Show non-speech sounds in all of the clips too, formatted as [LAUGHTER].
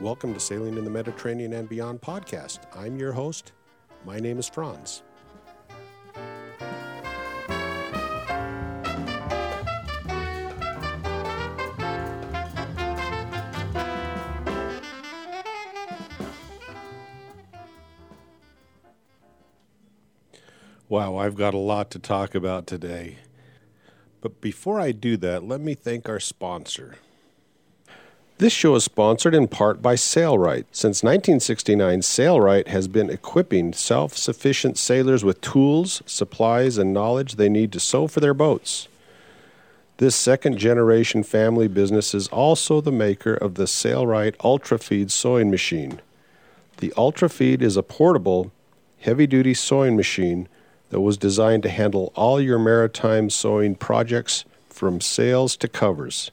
Welcome to Sailing in the Mediterranean and Beyond podcast. I'm your host. My name is Franz. Wow, I've got a lot to talk about today. But before I do that, let me thank our sponsor. This show is sponsored in part by Sailrite. Since 1969, Sailrite has been equipping self sufficient sailors with tools, supplies, and knowledge they need to sew for their boats. This second generation family business is also the maker of the Sailrite UltraFeed sewing machine. The UltraFeed is a portable, heavy duty sewing machine that was designed to handle all your maritime sewing projects from sails to covers.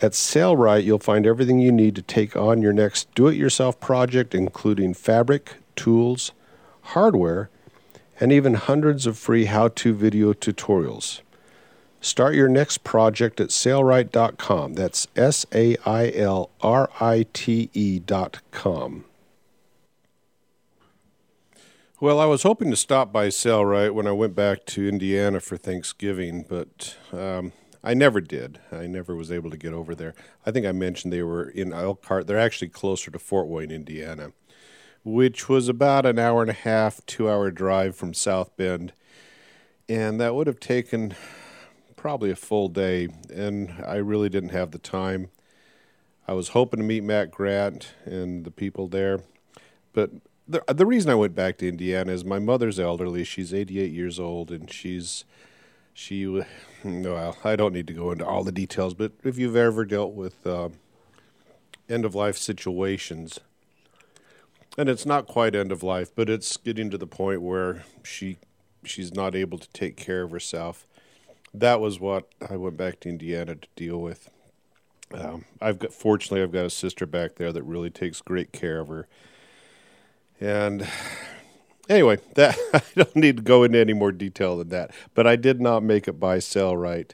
At Sailrite, you'll find everything you need to take on your next do it yourself project, including fabric, tools, hardware, and even hundreds of free how to video tutorials. Start your next project at sailrite.com. That's S A I L R I T E.com. Well, I was hoping to stop by Sailrite when I went back to Indiana for Thanksgiving, but um, I never did. I never was able to get over there. I think I mentioned they were in Elkhart. They're actually closer to Fort Wayne, Indiana, which was about an hour and a half, two hour drive from South Bend. And that would have taken probably a full day. And I really didn't have the time. I was hoping to meet Matt Grant and the people there. But the, the reason I went back to Indiana is my mother's elderly. She's 88 years old and she's she [LAUGHS] well i don't need to go into all the details but if you've ever dealt with uh, end of life situations and it's not quite end of life but it's getting to the point where she she's not able to take care of herself that was what i went back to indiana to deal with. Um, i've got fortunately i've got a sister back there that really takes great care of her. And anyway, that [LAUGHS] I don't need to go into any more detail than that. But I did not make it by Sailrite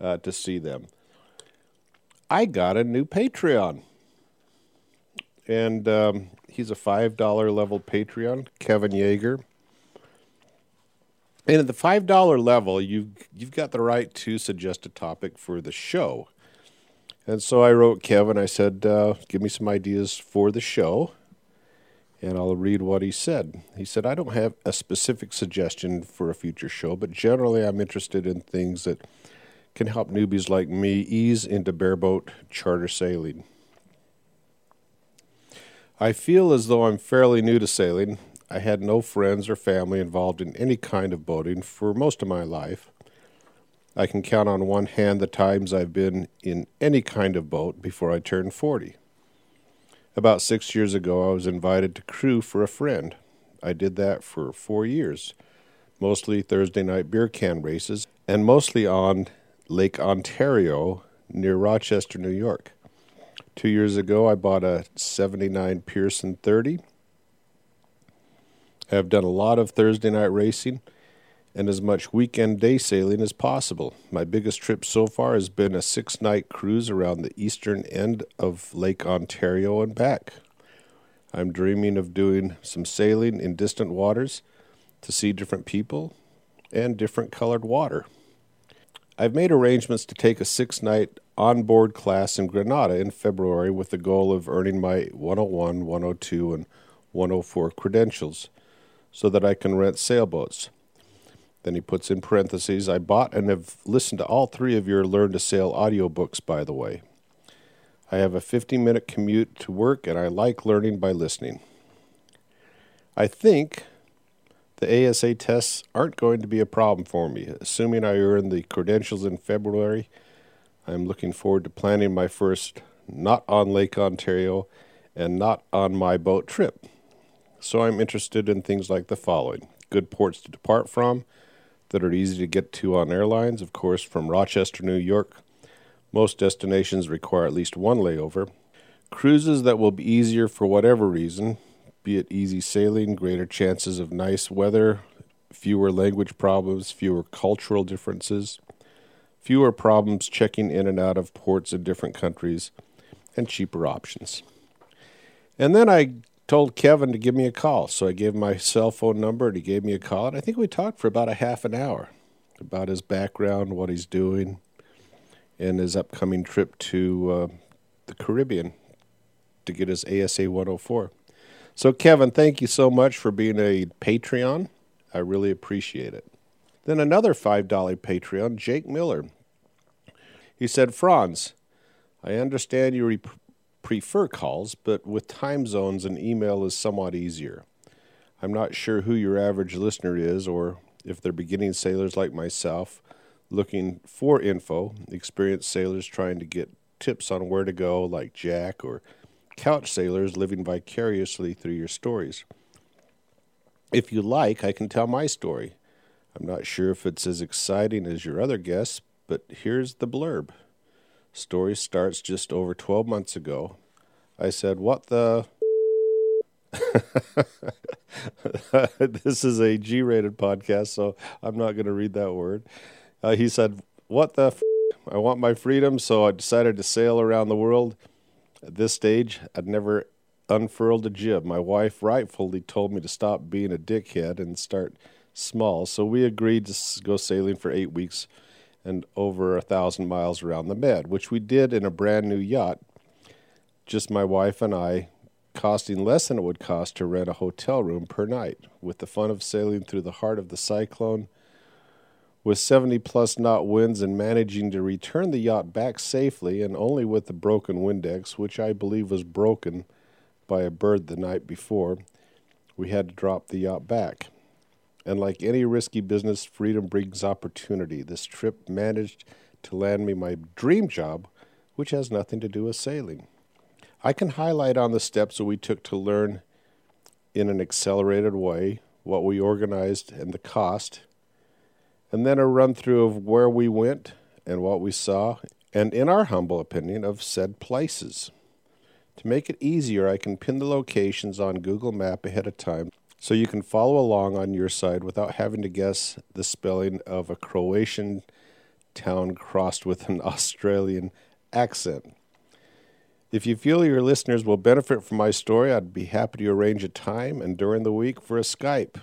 uh, to see them. I got a new Patreon, and um, he's a five dollar level Patreon, Kevin Yeager. And at the five dollar level, you you've got the right to suggest a topic for the show. And so I wrote Kevin. I said, uh, "Give me some ideas for the show." And I'll read what he said. He said, I don't have a specific suggestion for a future show, but generally I'm interested in things that can help newbies like me ease into bareboat charter sailing. I feel as though I'm fairly new to sailing. I had no friends or family involved in any kind of boating for most of my life. I can count on one hand the times I've been in any kind of boat before I turned 40. About six years ago, I was invited to crew for a friend. I did that for four years, mostly Thursday night beer can races, and mostly on Lake Ontario near Rochester, New York. Two years ago, I bought a 79 Pearson 30. I have done a lot of Thursday night racing and as much weekend day sailing as possible. My biggest trip so far has been a six night cruise around the eastern end of Lake Ontario and back. I'm dreaming of doing some sailing in distant waters to see different people and different colored water. I've made arrangements to take a six night onboard class in Grenada in February with the goal of earning my 101, 102, and 104 credentials so that I can rent sailboats. Then he puts in parentheses, I bought and have listened to all three of your Learn to Sail audiobooks, by the way. I have a 50 minute commute to work and I like learning by listening. I think the ASA tests aren't going to be a problem for me. Assuming I earn the credentials in February, I'm looking forward to planning my first not on Lake Ontario and not on my boat trip. So I'm interested in things like the following good ports to depart from, that are easy to get to on airlines. Of course, from Rochester, New York, most destinations require at least one layover. Cruises that will be easier for whatever reason, be it easy sailing, greater chances of nice weather, fewer language problems, fewer cultural differences, fewer problems checking in and out of ports in different countries, and cheaper options. And then I told Kevin to give me a call. So I gave my cell phone number and he gave me a call. And I think we talked for about a half an hour about his background, what he's doing, and his upcoming trip to uh, the Caribbean to get his ASA 104. So, Kevin, thank you so much for being a Patreon. I really appreciate it. Then another $5 Patreon, Jake Miller. He said, Franz, I understand you re- prefer calls, but with time zones, an email is somewhat easier. I'm not sure who your average listener is or if they're beginning sailors like myself looking for info, experienced sailors trying to get tips on where to go, like Jack, or couch sailors living vicariously through your stories. If you like, I can tell my story. I'm not sure if it's as exciting as your other guests, but here's the blurb. Story starts just over 12 months ago. I said, What the? [LAUGHS] this is a G rated podcast, so I'm not going to read that word. Uh, he said, What the? F-? I want my freedom, so I decided to sail around the world. At this stage, I'd never unfurled a jib. My wife rightfully told me to stop being a dickhead and start small, so we agreed to go sailing for eight weeks and over a thousand miles around the Med, which we did in a brand new yacht, just my wife and I, costing less than it would cost to rent a hotel room per night, with the fun of sailing through the heart of the cyclone. With 70 plus knot winds and managing to return the yacht back safely, and only with the broken Windex, which I believe was broken by a bird the night before, we had to drop the yacht back. And like any risky business, freedom brings opportunity. This trip managed to land me my dream job, which has nothing to do with sailing. I can highlight on the steps that we took to learn in an accelerated way what we organized and the cost, and then a run through of where we went and what we saw, and in our humble opinion, of said places. To make it easier, I can pin the locations on Google Map ahead of time so you can follow along on your side without having to guess the spelling of a Croatian town crossed with an [LAUGHS] Australian accent. If you feel your listeners will benefit from my story, I'd be happy to arrange a time and during the week for a Skype.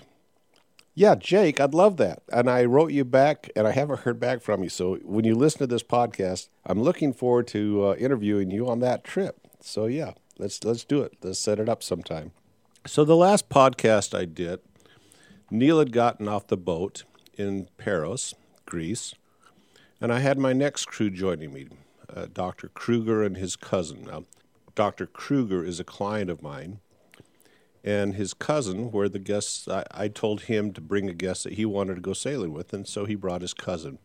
Yeah, Jake, I'd love that. And I wrote you back, and I haven't heard back from you. So when you listen to this podcast, I'm looking forward to uh, interviewing you on that trip. So yeah, let's let's do it. Let's set it up sometime. So the last podcast I did, Neil had gotten off the boat in Paros, Greece, and I had my next crew joining me, uh, Dr. Kruger and his cousin. Now, Dr. Kruger is a client of mine, and his cousin were the guests. I, I told him to bring a guest that he wanted to go sailing with, and so he brought his cousin.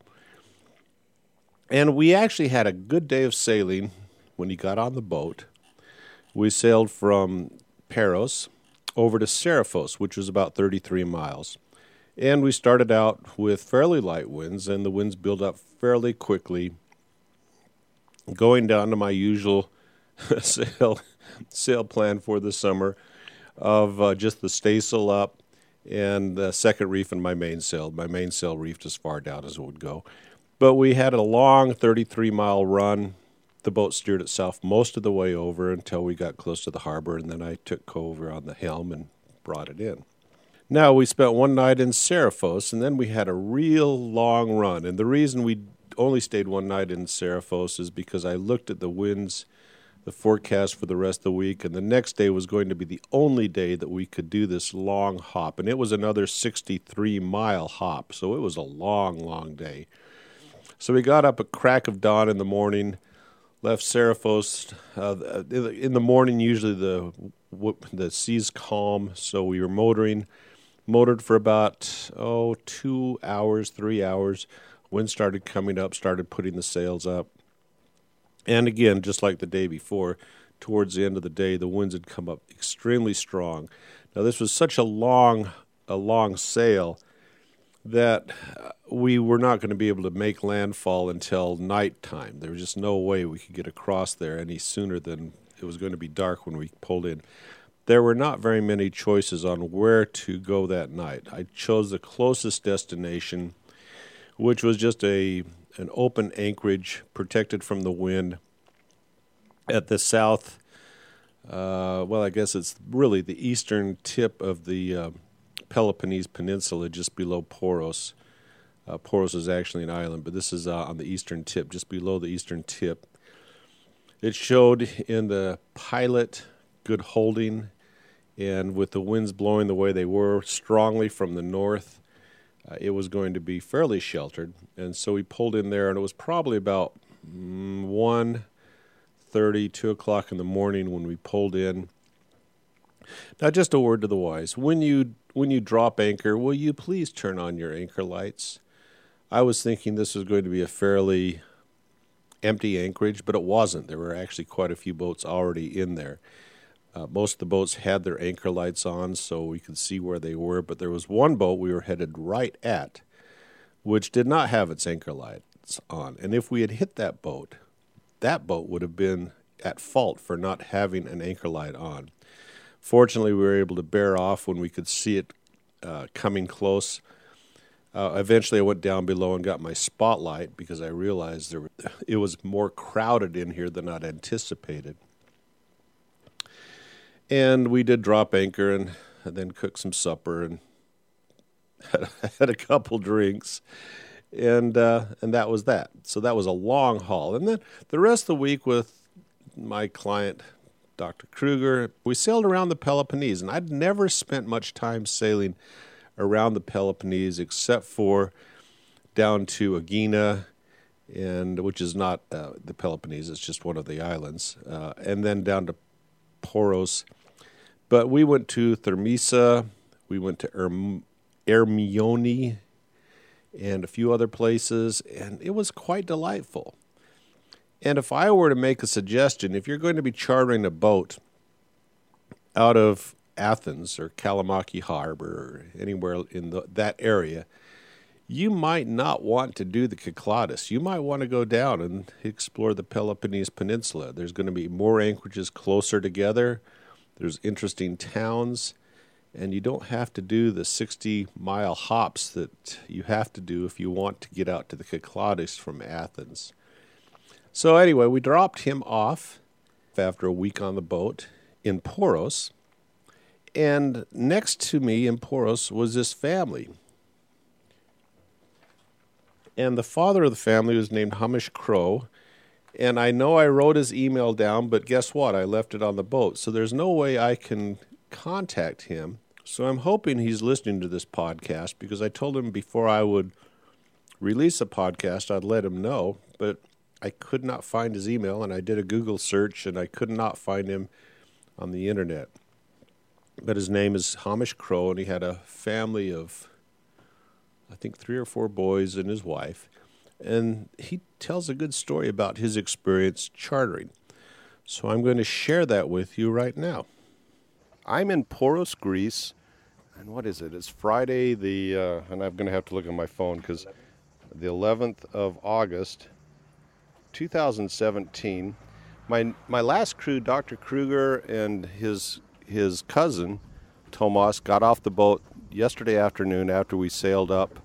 And we actually had a good day of sailing when he got on the boat. We sailed from Paros over to Seriphos, which was about 33 miles. And we started out with fairly light winds, and the winds built up fairly quickly, going down to my usual [LAUGHS] sail, sail plan for the summer of uh, just the staysail up and the second reef and my mainsail. My mainsail reefed as far down as it would go. But we had a long 33 mile run the boat steered itself most of the way over until we got close to the harbor, and then I took over on the helm and brought it in. Now, we spent one night in Seriphos, and then we had a real long run. And the reason we only stayed one night in Seriphos is because I looked at the winds, the forecast for the rest of the week, and the next day was going to be the only day that we could do this long hop. And it was another 63 mile hop, so it was a long, long day. So we got up at crack of dawn in the morning left Seriphos uh, in the morning. Usually the the sea's calm, so we were motoring, motored for about oh two hours, three hours. Wind started coming up, started putting the sails up, and again, just like the day before, towards the end of the day, the winds had come up extremely strong. Now this was such a long, a long sail that we were not going to be able to make landfall until nighttime. There was just no way we could get across there any sooner than it was going to be dark when we pulled in. There were not very many choices on where to go that night. I chose the closest destination, which was just a an open anchorage protected from the wind at the south Uh, well, I guess it's really the eastern tip of the uh, Peloponnese Peninsula, just below Poros. Uh, Poros is actually an island, but this is uh, on the eastern tip, just below the eastern tip. It showed in the pilot good holding, and with the winds blowing the way they were strongly from the north, uh, it was going to be fairly sheltered. And so we pulled in there, and it was probably about mm, 1 30, 2 o'clock in the morning when we pulled in. Now, just a word to the wise: when you when you drop anchor, will you please turn on your anchor lights? I was thinking this was going to be a fairly empty anchorage, but it wasn't. There were actually quite a few boats already in there. Uh, most of the boats had their anchor lights on, so we could see where they were. But there was one boat we were headed right at, which did not have its anchor lights on. And if we had hit that boat, that boat would have been at fault for not having an anchor light on. Fortunately, we were able to bear off when we could see it uh, coming close. Uh, eventually, I went down below and got my spotlight because I realized there it was more crowded in here than I'd anticipated. And we did drop anchor and, and then cook some supper and [LAUGHS] had, had a couple drinks, and uh, and that was that. So that was a long haul. And then the rest of the week with my client Dr. Kruger, we sailed around the Peloponnese, and I'd never spent much time sailing around the Peloponnese except for down to Aegina, and which is not uh, the Peloponnese; it's just one of the islands, uh, and then down to Poros. But we went to Thermisa, we went to erm- Ermione, and a few other places, and it was quite delightful. And if I were to make a suggestion, if you're going to be chartering a boat out of Athens or Kalamaki Harbor or anywhere in the, that area, you might not want to do the Cyclades. You might want to go down and explore the Peloponnese Peninsula. There's going to be more anchorages closer together. There's interesting towns, and you don't have to do the 60 mile hops that you have to do if you want to get out to the Cyclades from Athens. So, anyway, we dropped him off after a week on the boat in Poros and next to me in Poros was this family. And the father of the family was named Hamish Crow. And I know I wrote his email down, but guess what? I left it on the boat. So there's no way I can contact him. So I'm hoping he's listening to this podcast because I told him before I would release a podcast, I'd let him know. But I could not find his email, and I did a Google search, and I could not find him on the internet but his name is Hamish Crow, and he had a family of, I think, three or four boys and his wife. And he tells a good story about his experience chartering. So I'm going to share that with you right now. I'm in Poros, Greece. And what is it? It's Friday, the, uh, and I'm going to have to look at my phone because the 11th of August, 2017. My, my last crew, Dr. Kruger and his his cousin, Tomas, got off the boat yesterday afternoon after we sailed up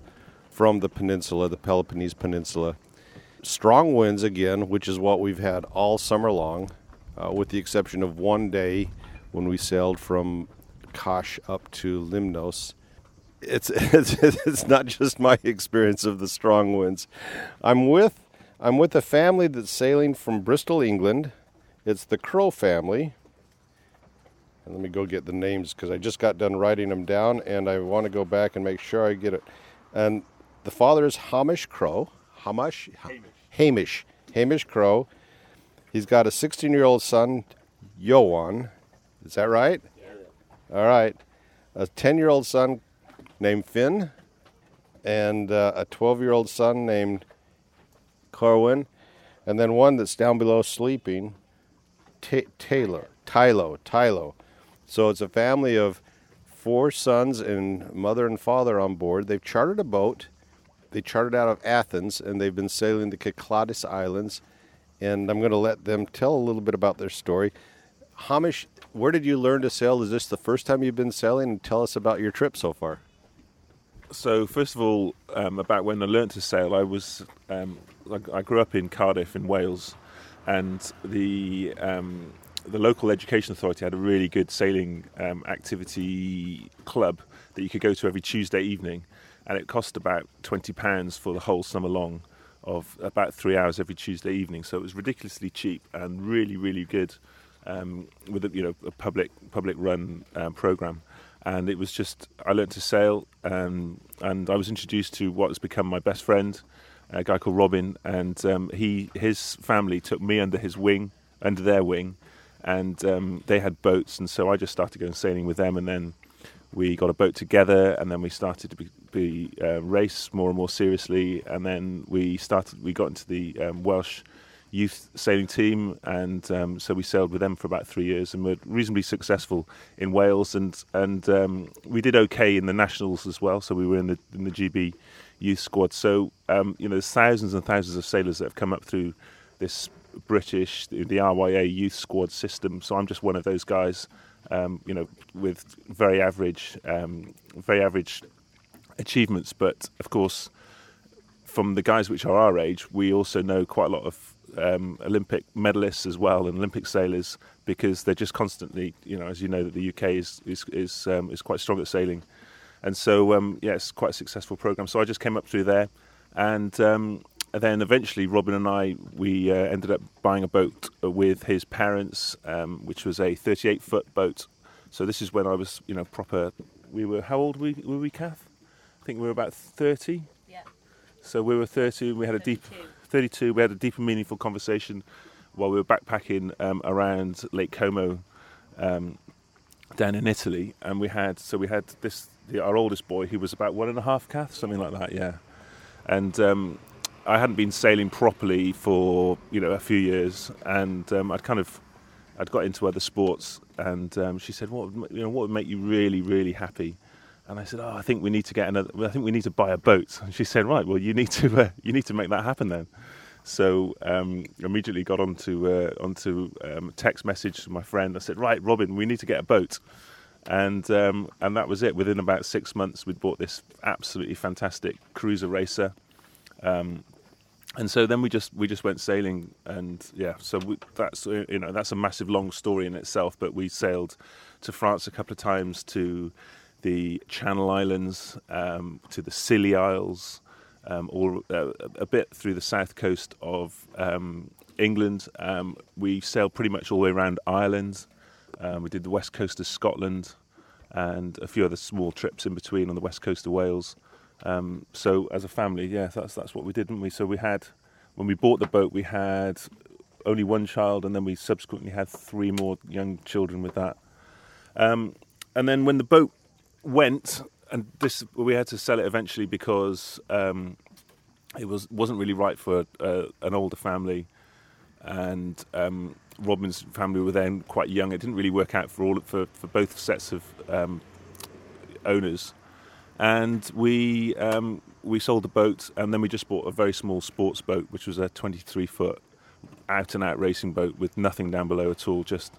from the peninsula, the Peloponnese Peninsula. Strong winds again, which is what we've had all summer long, uh, with the exception of one day when we sailed from Kash up to Limnos. It's, [LAUGHS] it's it's not just my [LAUGHS] experience of the strong winds. I'm with I'm with a family that's sailing from Bristol, England. It's the Crow family, and let me go get the names because I just got done writing them down and I want to go back and make sure I get it. And the father is Hamish Crow. Hamish? Hamish. Hamish. Hamish Crow. He's got a 16 year old son, Yoan. Is that right? Yeah. All right. A 10 year old son named Finn and uh, a 12 year old son named Corwin. And then one that's down below sleeping, T- Taylor. Tylo. Tylo. So it's a family of four sons and mother and father on board. They've chartered a boat. They chartered out of Athens and they've been sailing the Cyclades Islands. And I'm going to let them tell a little bit about their story. Hamish, where did you learn to sail? Is this the first time you've been sailing? And tell us about your trip so far. So first of all, um, about when I learned to sail, I was um, I grew up in Cardiff in Wales, and the um, the local education authority had a really good sailing um, activity club that you could go to every Tuesday evening, and it cost about twenty pounds for the whole summer long, of about three hours every Tuesday evening. So it was ridiculously cheap and really, really good, um, with a, you know a public public run um, program. And it was just I learned to sail, um, and I was introduced to what has become my best friend, a guy called Robin, and um, he his family took me under his wing, under their wing, and um, they had boats, and so I just started going sailing with them, and then we got a boat together, and then we started to be, be uh, race more and more seriously, and then we started. We got into the um, Welsh youth sailing team, and um, so we sailed with them for about three years, and were reasonably successful in Wales, and and um, we did okay in the nationals as well. So we were in the in the GB youth squad. So um, you know, there's thousands and thousands of sailors that have come up through this British the RYA youth squad system. So I'm just one of those guys um, you know, with very average, um, very average achievements. But of course, from the guys which are our age, we also know quite a lot of um, Olympic medalists as well and Olympic sailors because they're just constantly, you know, as you know, that the UK is is is, um, is quite strong at sailing, and so um, yeah, it's quite a successful program. So I just came up through there, and um, and then eventually Robin and I we uh, ended up buying a boat with his parents, um, which was a 38 foot boat. So this is when I was, you know, proper. We were how old were we, were we Kath? I think we were about 30. Yeah. So we were 30. We had a deep 32. 32. We had a deep and meaningful conversation while we were backpacking um, around Lake Como, um, down in Italy, and we had so we had this the, our oldest boy he was about one and a half Kath, something like that, yeah. And um, I hadn't been sailing properly for you know a few years, and um, I'd kind of I'd got into other sports, and um, she said, "What you know what would make you really really happy?" And I said, "Oh, I think we need to get another. I think we need to buy a boat." And she said, "Right, well, you need to uh, you need to make that happen then." So um, immediately got onto uh, onto um, text message to my friend. I said, "Right, Robin, we need to get a boat." And um, and that was it. Within about six months, we'd bought this absolutely fantastic cruiser racer. Um, and so then we just we just went sailing and yeah so we, that's uh, you know that's a massive long story in itself but we sailed to France a couple of times to the Channel Islands um, to the Scilly Isles um, or uh, a bit through the south coast of um, England um, we sailed pretty much all the way around Ireland um, we did the west coast of Scotland and a few other small trips in between on the west coast of Wales um, so as a family, yeah, that's that's what we did, didn't we? So we had when we bought the boat, we had only one child, and then we subsequently had three more young children with that. Um, and then when the boat went, and this we had to sell it eventually because um, it was wasn't really right for uh, an older family, and um, Robin's family were then quite young. It didn't really work out for all for for both sets of um, owners and we um, we sold the boat, and then we just bought a very small sports boat, which was a 23 foot out and out racing boat with nothing down below at all. Just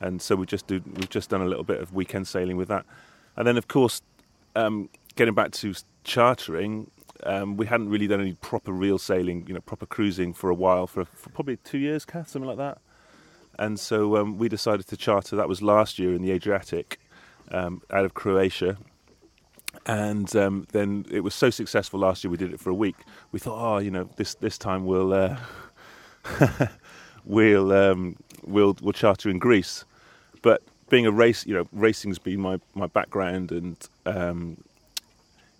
and so we just do we've just done a little bit of weekend sailing with that, and then of course um, getting back to chartering. Um, we hadn't really done any proper real sailing, you know, proper cruising for a while, for, for probably two years, Kath, something like that. And so um, we decided to charter. That was last year in the Adriatic, um, out of Croatia, and um, then it was so successful last year. We did it for a week. We thought, oh, you know, this this time we'll uh, [LAUGHS] we'll um, we'll we'll charter in Greece. But being a race, you know, racing's been my my background, and um,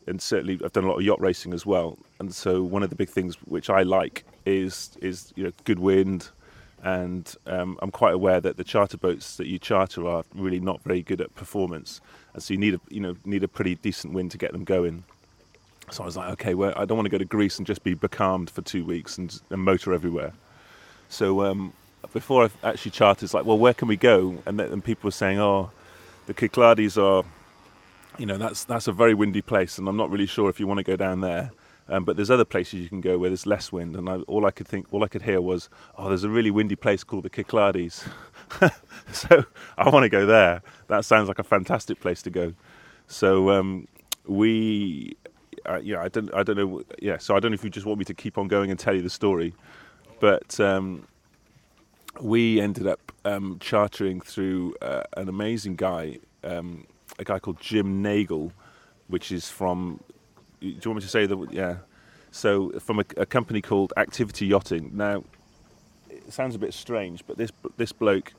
and certainly I've done a lot of yacht racing as well. And so one of the big things which I like is is you know good wind. And um, I'm quite aware that the charter boats that you charter are really not very good at performance and so you need a you know need a pretty decent wind to get them going. So I was like, okay, well, I don't want to go to Greece and just be becalmed for two weeks and, and motor everywhere. So um, before I actually chartered, it's like, well, where can we go? And, then, and people were saying, oh, the Cyclades are, you know, that's that's a very windy place, and I'm not really sure if you want to go down there. Um, but there's other places you can go where there's less wind, and I, all I could think, all I could hear was, "Oh, there's a really windy place called the Cyclades." [LAUGHS] so I want to go there. That sounds like a fantastic place to go. So um, we, uh, yeah, I don't, I don't know, yeah. So I don't know if you just want me to keep on going and tell you the story, but um, we ended up um, chartering through uh, an amazing guy, um, a guy called Jim Nagle, which is from. Do you want me to say that? Yeah. So from a, a company called Activity Yachting. Now, it sounds a bit strange, but this this bloke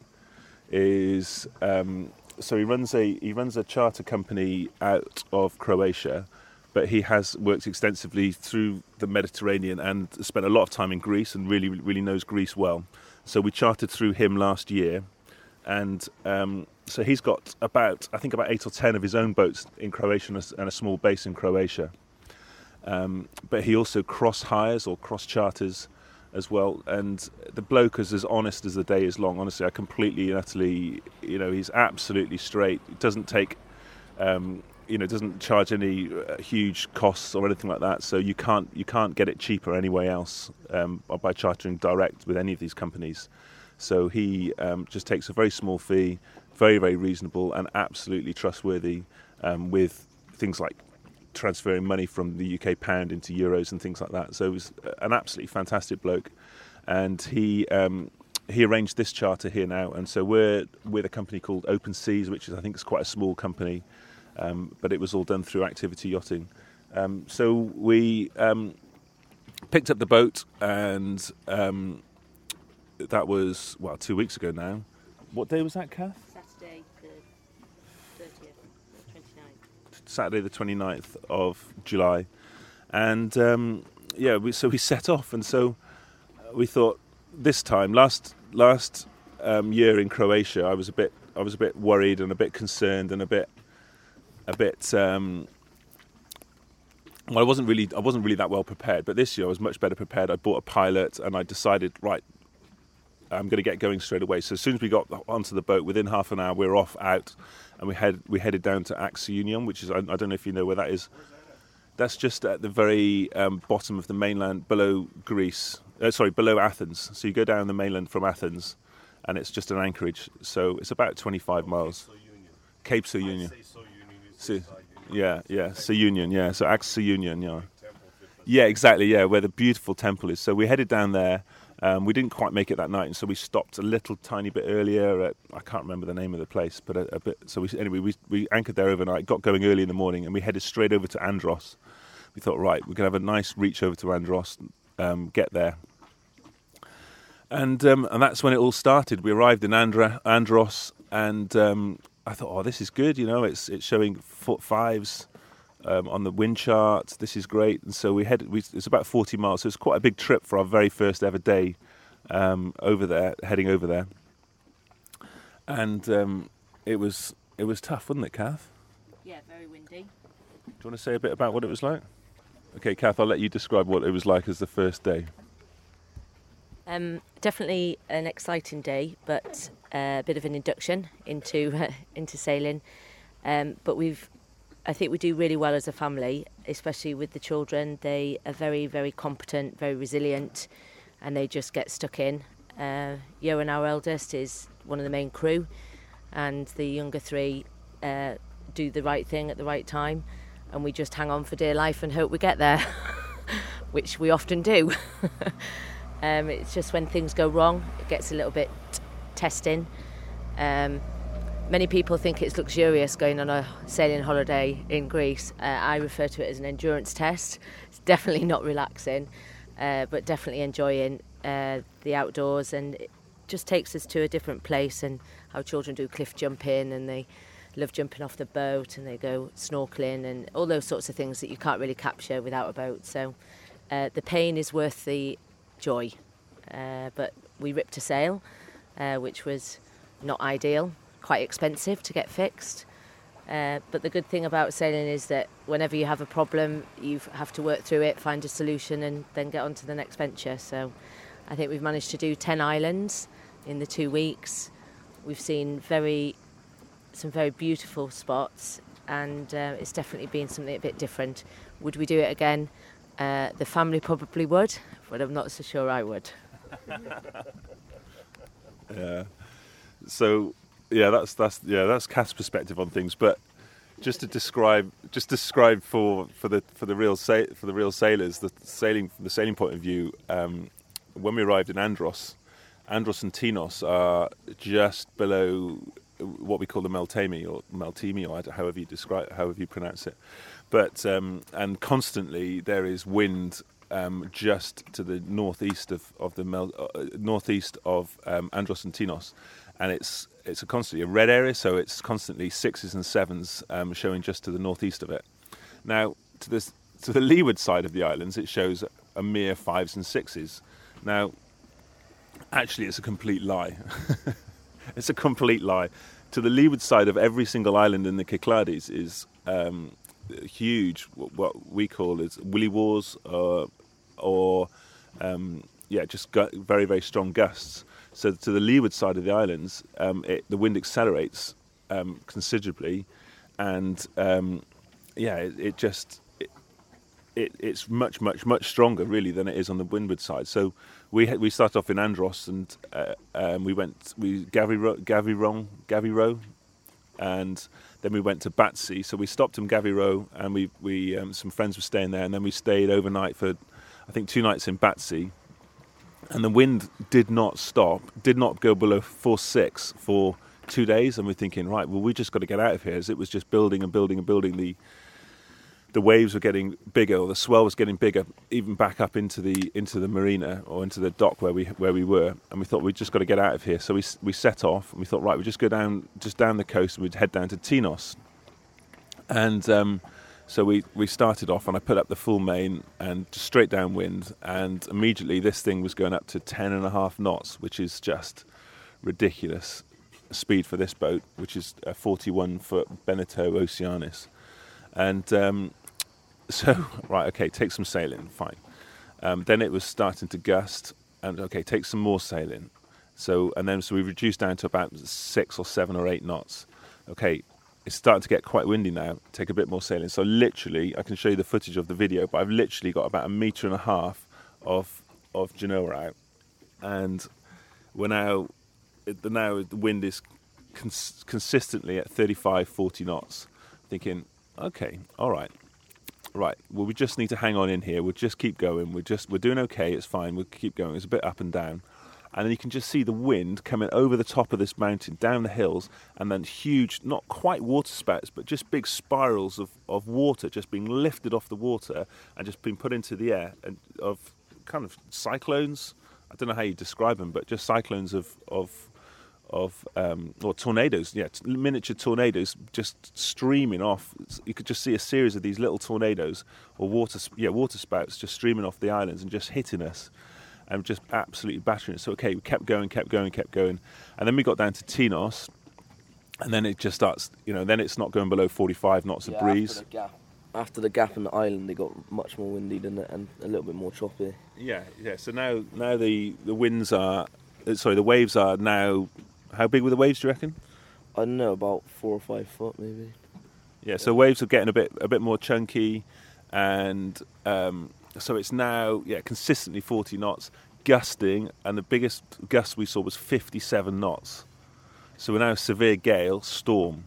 is um, so he runs a he runs a charter company out of Croatia, but he has worked extensively through the Mediterranean and spent a lot of time in Greece and really really knows Greece well. So we chartered through him last year, and um, so he's got about I think about eight or ten of his own boats in Croatia and a, and a small base in Croatia. Um, but he also cross hires or cross charters as well. And the bloke is as honest as the day is long. Honestly, I completely and utterly, you know, he's absolutely straight. It doesn't take, um, you know, doesn't charge any uh, huge costs or anything like that. So you can't you can't get it cheaper anywhere else um, by chartering direct with any of these companies. So he um, just takes a very small fee, very very reasonable and absolutely trustworthy um, with things like transferring money from the UK pound into euros and things like that. So it was an absolutely fantastic bloke, and he um, he arranged this charter here now. And so we're with a company called Open Seas, which is I think is quite a small company, um, but it was all done through Activity Yachting. Um, so we um, picked up the boat, and um, that was well two weeks ago now. What day was that, Kath? Saturday the 29th of July. And um, yeah, we, so we set off, and so we thought this time, last last um, year in Croatia, I was a bit I was a bit worried and a bit concerned and a bit a bit. Um, well, I wasn't really I wasn't really that well prepared, but this year I was much better prepared. I bought a pilot, and I decided right. I'm going to get going straight away. So as soon as we got onto the boat, within half an hour, we are off out and we head we headed down to Axounion, which is I, I, don't know if you know where that is. That's just at the very um, bottom of the mainland, below Greece. Uh, sorry, below Athens. So you go down the mainland from Athens, and it's just an anchorage. So it's about 25 miles. Cape. Sounion. yeah, yeah, Sounion, yeah. So Axounion, yeah. Yeah, exactly, yeah, where the beautiful temple is. So we headed down there um, we didn't quite make it that night, and so we stopped a little tiny bit earlier. At, I can't remember the name of the place, but a, a bit. So we, anyway, we, we anchored there overnight, got going early in the morning, and we headed straight over to Andros. We thought, right, we're going to have a nice reach over to Andros, um, get there, and um, and that's when it all started. We arrived in Andra, Andros, and um, I thought, oh, this is good. You know, it's it's showing foot fives um, on the wind chart. This is great. And so we headed. We, it's about 40 miles, so it's quite a big trip for our very first ever day um, over there, heading over there. And um, it was it was tough, wasn't it, Kath? Yeah, very windy. Do you want to say a bit about what it was like? Okay, Kath, I'll let you describe what it was like as the first day. Um, definitely an exciting day, but uh, a bit of an induction into uh, [LAUGHS] into sailing. Um, but we've I think we do really well as a family, especially with the children. They are very, very competent, very resilient, and they just get stuck in. Uh, Johan, our eldest, is one of the main crew, and the younger three uh, do the right thing at the right time, and we just hang on for dear life and hope we get there, [LAUGHS] which we often do. [LAUGHS] um, it's just when things go wrong, it gets a little bit testing. Um, Many people think it's luxurious going on a sailing holiday in Greece. Uh, I refer to it as an endurance test. It's definitely not relaxing, uh, but definitely enjoying uh, the outdoors, and it just takes us to a different place. And our children do cliff jumping, and they love jumping off the boat, and they go snorkeling, and all those sorts of things that you can't really capture without a boat. So uh, the pain is worth the joy. Uh, but we ripped a sail, uh, which was not ideal quite expensive to get fixed. Uh, but the good thing about sailing is that whenever you have a problem, you have to work through it, find a solution, and then get on to the next venture. So I think we've managed to do 10 islands in the two weeks. We've seen very some very beautiful spots, and uh, it's definitely been something a bit different. Would we do it again? Uh, the family probably would, but I'm not so sure I would. [LAUGHS] yeah. So yeah, that's that's yeah, that's Kath's perspective on things. But just to describe, just describe for, for the for the real sa- for the real sailors, the sailing from the sailing point of view. Um, when we arrived in Andros, Andros and Tinos are just below what we call the Meltemi or Meltemi, or however you describe, however you pronounce it. But um, and constantly there is wind um, just to the northeast of, of the Mel, uh, northeast of um, Andros and Tinos, and it's it's a constantly a red area, so it's constantly sixes and sevens um, showing just to the northeast of it. Now to this to the leeward side of the islands, it shows a mere fives and sixes. Now, actually, it's a complete lie. [LAUGHS] it's a complete lie. To the leeward side of every single island in the Cyclades is um, huge, what we call is williwaws, uh, or um, yeah, just very very strong gusts. So to the leeward side of the islands, um, it, the wind accelerates um, considerably, and um, yeah, it, it just it, it's much, much, much stronger really than it is on the windward side. So we we started off in Andros and uh, um, we went we Gavirow, Gaviron, Gavirow, and then we went to Batsi. So we stopped in Gavirow and we we um, some friends were staying there, and then we stayed overnight for I think two nights in Batsi. And the wind did not stop, did not go below four six for two days, and we're thinking, right, well, we just got to get out of here. As it was just building and building and building the the waves were getting bigger, or the swell was getting bigger, even back up into the into the marina or into the dock where we where we were, and we thought we just got to get out of here. So we we set off, and we thought, right, we just go down just down the coast, and we'd head down to Tinos. And um, so we we started off, and I put up the full main and just straight downwind, and immediately this thing was going up to ten and a half knots, which is just ridiculous speed for this boat, which is a 41 foot Beneteau Oceanis. And um, [LAUGHS] so, right, okay, take some sailing, fine. Um, then it was starting to gust, and okay, take some more sailing. So, and then so we reduced down to about six or seven or eight knots. Okay, it's starting to get quite windy now. Take a bit more sailing. So, literally, I can show you the footage of the video, but I've literally got about a meter and a half of of Genoa out, and we're now the now the wind is cons- consistently at 35, 40 knots. Thinking, okay, all right, right, well, we just need to hang on in here. We'll just keep going. We're just we're doing okay. It's fine. We'll keep going. It's a bit up and down, and then you can just see the wind coming over the top of this mountain, down the hills, and then huge, not quite water spouts, but just big spirals of, of water just being lifted off the water and just being put into the air, and of kind of cyclones. I don't know how you describe them, but just cyclones of of of um, or tornadoes, yeah, miniature tornadoes just streaming off. You could just see a series of these little tornadoes or water, yeah, water spouts just streaming off the islands and just hitting us and just absolutely battering it. So okay, we kept going, kept going, kept going, and then we got down to Tinos, and then it just starts, you know, then it's not going below 45 knots yeah, of breeze. After the, gap, after the gap in the island, it got much more windy, didn't it, and a little bit more choppy. Yeah, yeah. So now, now the the winds are, sorry, the waves are now how big were the waves? Do you reckon? I don't know, about four or five foot maybe. Yeah, so waves are getting a bit a bit more chunky, and um, so it's now yeah consistently 40 knots, gusting, and the biggest gust we saw was 57 knots. So we're now severe gale, storm,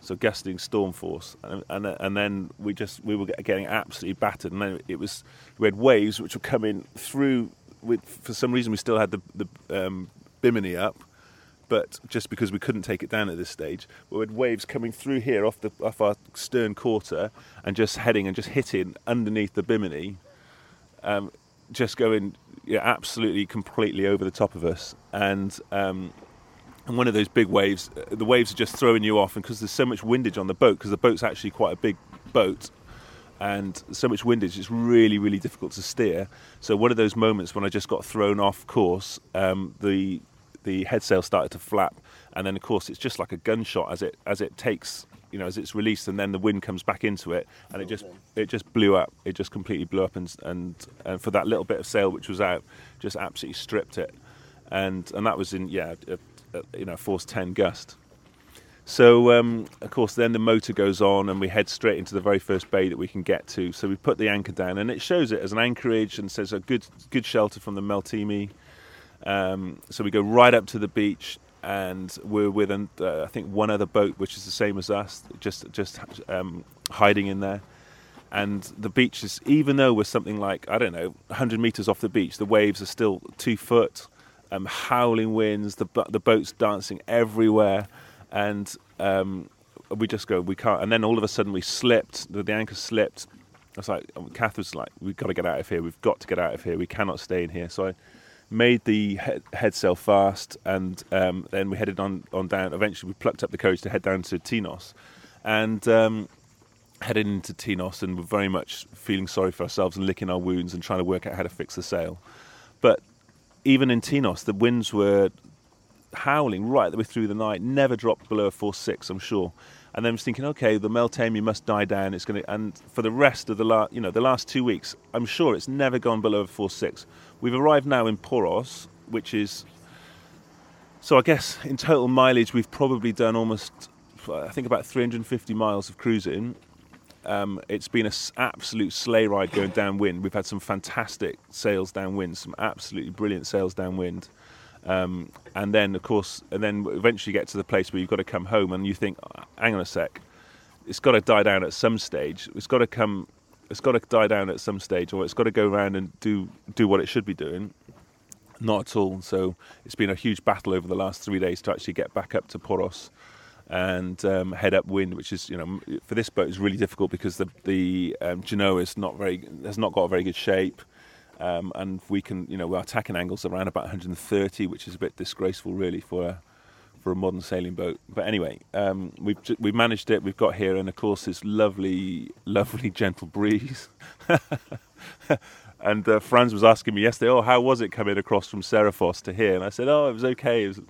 so gusting storm force, and, and and then we just we were getting absolutely battered, and then it was we had waves which were coming through. With for some reason we still had the the um, bimini up, but just because we couldn't take it down at this stage, we had waves coming through here off the off our stern quarter and just heading and just hitting underneath the bimini, um, just going yeah, absolutely completely over the top of us, and um, and one of those big waves, the waves are just throwing you off, and because there's so much windage on the boat, because the boat's actually quite a big boat. And so much windage, it's really, really difficult to steer. So one of those moments when I just got thrown off course, um, the the head sail started to flap, and then of course it's just like a gunshot as it as it takes you know as it's released, and then the wind comes back into it, and it just it just blew up. It just completely blew up, and and, and for that little bit of sail which was out, just absolutely stripped it, and and that was in yeah a, a, you know force ten gust. So, um, of course, then the motor goes on and we head straight into the very first bay that we can get to. So we put the anchor down and it shows it as an anchorage and says a good good shelter from the Meltemi um, so we go right up to the beach, and we're with, uh, I think, one other boat which is the same as us, just just um, hiding in there. And the beach is, even though we're something like I don't know, 100 meters off the beach, the waves are still two foot, um, howling winds, the the boats dancing everywhere, and um, we just go, we can't. And then all of a sudden we slipped. The, the anchor slipped. I was like, Kath was like, we've got to get out of here. We've got to get out of here. We cannot stay in here. So I made the head, head sail fast, and um, then we headed on on down. Eventually, we plucked up the courage to head down to Tinos, and. Um, headed into Tinos and were very much feeling sorry for ourselves and licking our wounds and trying to work out how to fix the sail. But even in Tinos, the winds were howling right the way through the night, never dropped below a force six, I'm sure. And then I was thinking, okay, the Meltemi must die down. It's going to, and for the rest of the last, you know, the last two weeks, I'm sure it's never gone below a force six. We've arrived now in Poros, which is, so I guess in total mileage, we've probably done almost, I think about 350 miles of cruising. Um, it's been an absolute sleigh ride going downwind. We've had some fantastic sails downwind, some absolutely brilliant sails downwind. Um, and then, of course, and then eventually get to the place where you've got to come home and you think, "Oh, hang on a sec, it's got to die down at some stage. It's got to come, it's got to die down at some stage, or it's got to go around and do do what it should be doing. Not at all. So it's been a huge battle over the last three days to actually get back up to Poros and um, head upwind, which is you know for this boat is really difficult because the the um, Genoa is not very has not got a very good shape. Um, and we can, you know, our tacking angles around about 130, which is a bit disgraceful, really, for a, for a modern sailing boat. But anyway, um, we've we've managed it. We've got here, and of course, this lovely, [LAUGHS] lovely, gentle breeze. [LAUGHS] and uh, Franz was asking me yesterday, "Oh, how was it coming across from Serifos to here?" And I said, "Oh, it was okay. It was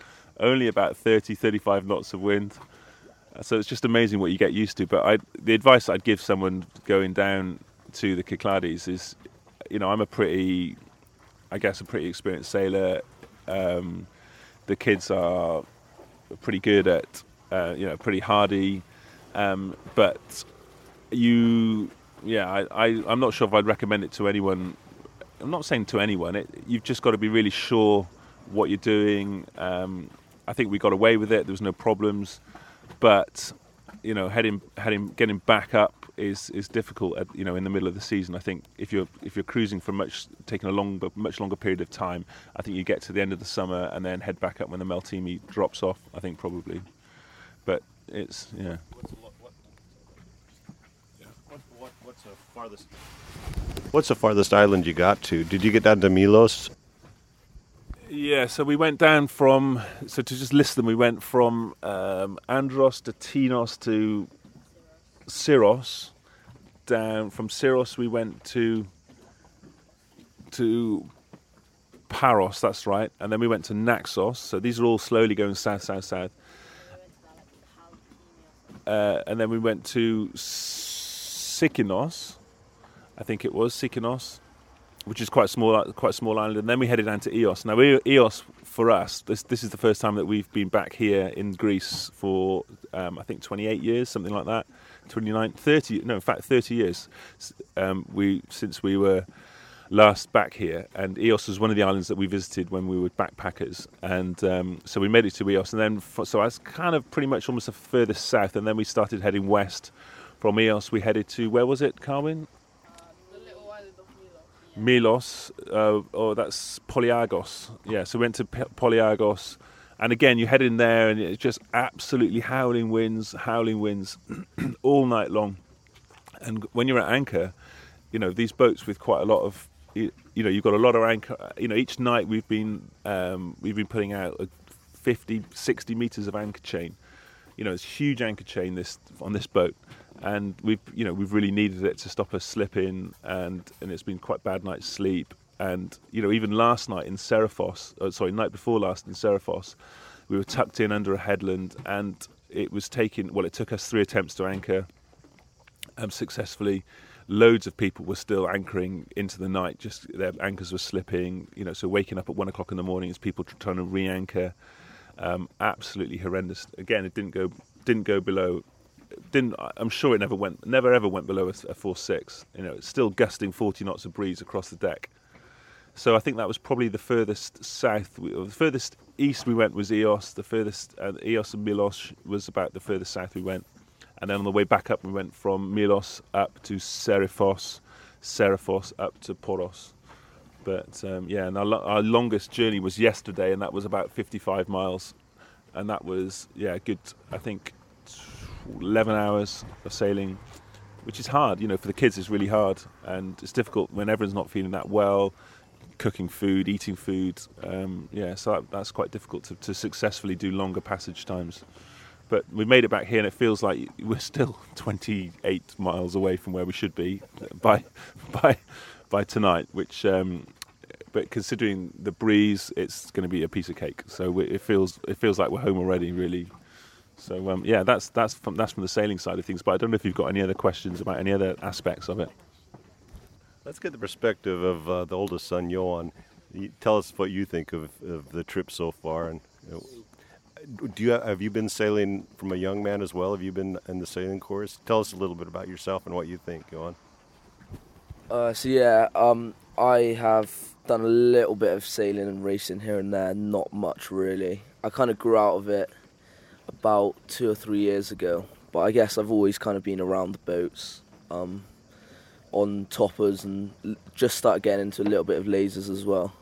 only about 30, 35 knots of wind." Uh, So it's just amazing what you get used to. But I, the advice I'd give someone going down to the Cyclades is, you know, I'm a pretty, I guess, a pretty experienced sailor. Um, the kids are pretty good at, uh, you know, pretty hardy. Um, but you, yeah, I, I, I'm not sure if I'd recommend it to anyone. I'm not saying to anyone. It, you've just got to be really sure what you're doing. Um, I think we got away with it. There was no problems, but you know, heading, heading, getting back up is is difficult. At, you know, in the middle of the season, I think if you're if you're cruising for much taking a long, much longer period of time, I think you get to the end of the summer and then head back up when the Meltemi drops off. I think probably, but it's yeah. what's the farthest? What's the farthest island you got to? Did you get down to Milos? Yeah, so we went down from so to just list them, we went from um, Andros to Tinos to Syros. Down from Syros, we went to to Paros. That's right, and then we went to Naxos. So these are all slowly going south, south, south. Uh, and then we went to Sikinos. I think it was Sikinos which is quite small, quite small island. And then we headed down to Ios. Now, Ios for us, this this is the first time that we've been back here in Greece for um, I think 28 years, something like that. 29, 30, no, in fact, 30 years. Um, we since we were last back here, and Ios was one of the islands that we visited when we were backpackers. And um, so we made it to Ios, and then f so I was kind of pretty much almost the furthest south, and then we started heading west. From Ios, we headed to where was it, Carwin? The little island of Milos. Uh, or that's Polyaigos. Yeah, so we went to P- and again you head in there, and it's just absolutely howling winds, howling winds, [CLEARS THROAT] all night long. And when you're at anchor, you know these boats with quite a lot of, you know, you've got a lot of anchor. You know, each night we've been um, we've been putting out a 50, 60 meters of anchor chain. You know, it's huge anchor chain this on this boat, and we've you know we've really needed it to stop us slipping, and and it's been quite bad night's sleep. And you know, even last night in Serifos, oh, sorry, night before last in Serifos, we were tucked in under a headland, and it was taking well, it took us three attempts to anchor um, successfully. Loads of people were still anchoring into the night. Just their anchors were slipping. You know, so waking up at one o'clock in the morning as people tr- trying to re-anchor. Um, absolutely horrendous. Again, it didn't go didn't go below. Didn't I'm sure it never went never ever went below a, a four six. You know, it's still gusting forty knots of breeze across the deck. So I think that was probably the furthest south. The furthest east we went was Ios. The furthest uh, Ios and Milos was about the furthest south we went. And then on the way back up, we went from Milos up to Serifos, Serifos up to Poros. But um, yeah, and our, lo- our longest journey was yesterday, and that was about 55 miles, and that was yeah good. I think 11 hours of sailing, which is hard. You know, for the kids, it's really hard, and it's difficult when everyone's not feeling that well. Cooking food, eating food, um, yeah, so that, that's quite difficult to, to successfully do longer passage times. But we made it back here, and it feels like we're still [LAUGHS] 28 miles away from where we should be by [LAUGHS] by by tonight. Which, um, but considering the breeze, it's going to be a piece of cake. So we, it feels it feels like we're home already, really. So um, yeah, that's that's from that's from the sailing side of things. But I don't know if you've got any other questions about any other aspects of it. Let's get the perspective of uh, the oldest son, Johan. Tell us what you think of, of the trip so far, and do you have you been sailing from a young man as well? Have you been in the sailing course? Tell us a little bit about yourself and what you think, Johan. Uh, so yeah, um, I have done a little bit of sailing and racing here and there, not much really. I kind of grew out of it about two or three years ago, but I guess I've always kind of been around the boats, um, on toppers, and just started getting into a little bit of lasers as well.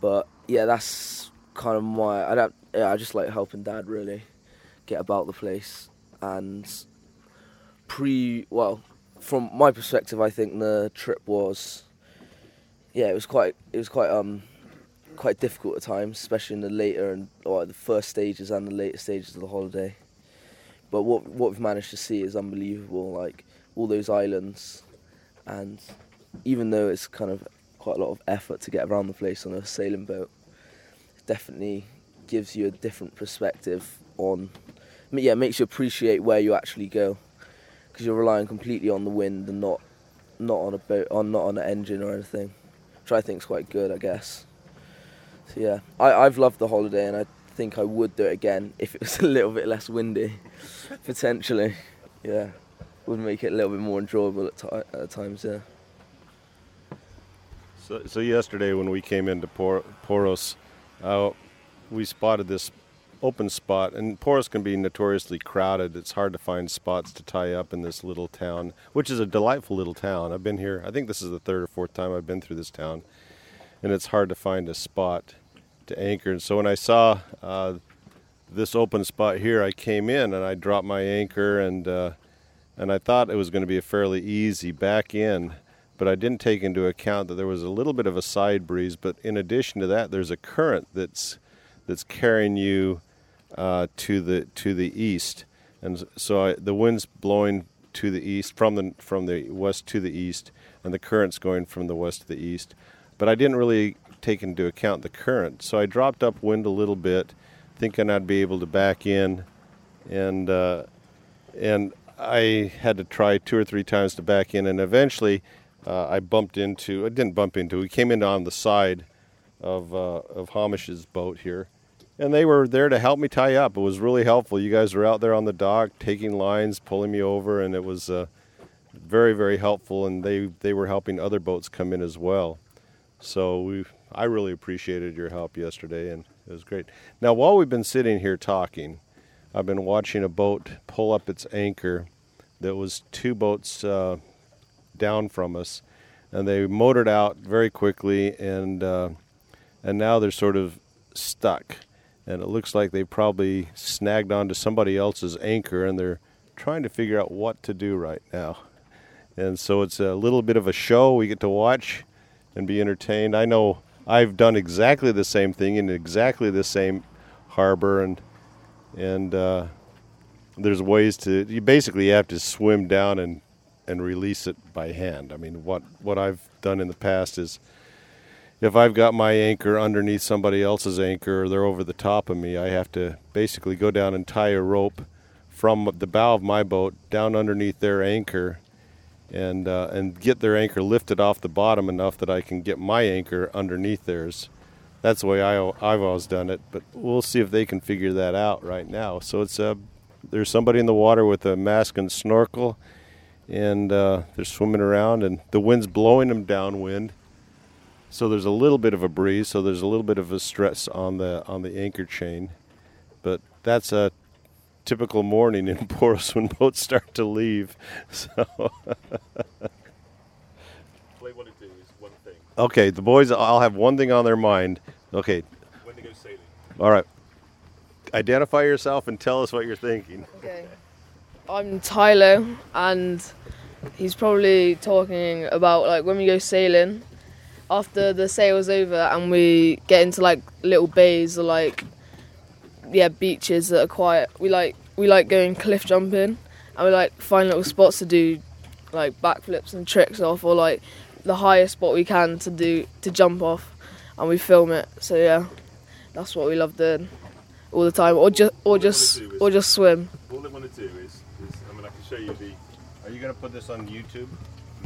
But yeah, that's kind of my. I don't. Yeah, I just like helping Dad really get about the place and pre. Well, from my perspective, I think the trip was, yeah, it was quite, it was quite, um, quite difficult at times, especially in the later and or the first stages and the later stages of the holiday. But what what we've managed to see is unbelievable. Like all those islands, and even though it's kind of quite a lot of effort to get around the place on a sailing boat, it definitely gives you a different perspective on. Yeah, makes you appreciate where you actually go because you're relying completely on the wind and not not on a boat on not on an engine or anything, which I think is quite good, I guess. So yeah, I, I've loved the holiday and I think I would do it again if it was [LAUGHS] a little bit less windy, potentially. Yeah, would make it a little bit more enjoyable at, ti at times. Yeah. So, so yesterday when we came into Por- Poros, uh, we spotted this open spot, and Poros can be notoriously crowded. It's hard to find spots to tie up in this little town, which is a delightful little town. I've been here. I think this is the third or fourth time I've been through this town, and it's hard to find a spot to anchor. And so when I saw uh, this open spot here, I came in and I dropped my anchor, and uh, and I thought it was going to be a fairly easy back in but I didn't take into account that there was a little bit of a side breeze. But in addition to that, there's a current that's that's carrying you uh, to the to the east, and so I, the wind's blowing to the east from the from the west to the east, and the current's going from the west to the east. But I didn't really take into account the current, so I dropped upwind a little bit, thinking I'd be able to back in, and uh, and I had to try two or three times to back in, and eventually uh, I bumped into. I didn't bump into. We came in on the side of uh, of Hamish's boat here, and they were there to help me tie up. It was really helpful. You guys were out there on the dock taking lines, pulling me over, and it was uh, very very helpful. And they they were helping other boats come in as well. So we I really appreciated your help yesterday, and it was great. Now while we've been sitting here talking, I've been watching a boat pull up its anchor. That was two boats uh, down from us, and they motored out very quickly, and uh, and now they're sort of stuck, and it looks like they probably snagged onto somebody else's anchor, and they're trying to figure out what to do right now, and so it's a little bit of a show we get to watch and be entertained. I know I've done exactly the same thing in exactly the same harbor, and and uh, there's ways to you basically have to swim down and and release it by hand. I mean, what what I've done in the past is if I've got my anchor underneath somebody else's anchor or they're over the top of me, I have to basically go down and tie a rope from the bow of my boat down underneath their anchor and uh, and get their anchor lifted off the bottom enough that I can get my anchor underneath theirs. That's the way I, I've always done it, but we'll see if they can figure that out right now. So it's a there's somebody in the water with a mask and snorkel, and uh, they're swimming around, and the wind's blowing them downwind. So there's a little bit of a breeze, so there's a little bit of a stress on the on the anchor chain, but that's a typical morning in [LAUGHS] Poros when boats start to leave. [LAUGHS] So Play what it do is one thing. Okay, the boys all have one thing on their mind. Okay, When to go sailing? all right. Identify yourself and tell us what you're thinking. Okay. I'm Tyler, and he's probably talking about like when we go sailing. After the sail's over and we get into like little bays or like yeah beaches that are quiet, we like we like going cliff jumping, and we like find little spots to do like backflips and tricks off, or like the highest spot we can to do to jump off, and we film it. So yeah, that's what we love doing all the time, or just or just is- or just swim. All I want to do is, is I mean, I can show you the. Are you going to put this on YouTube?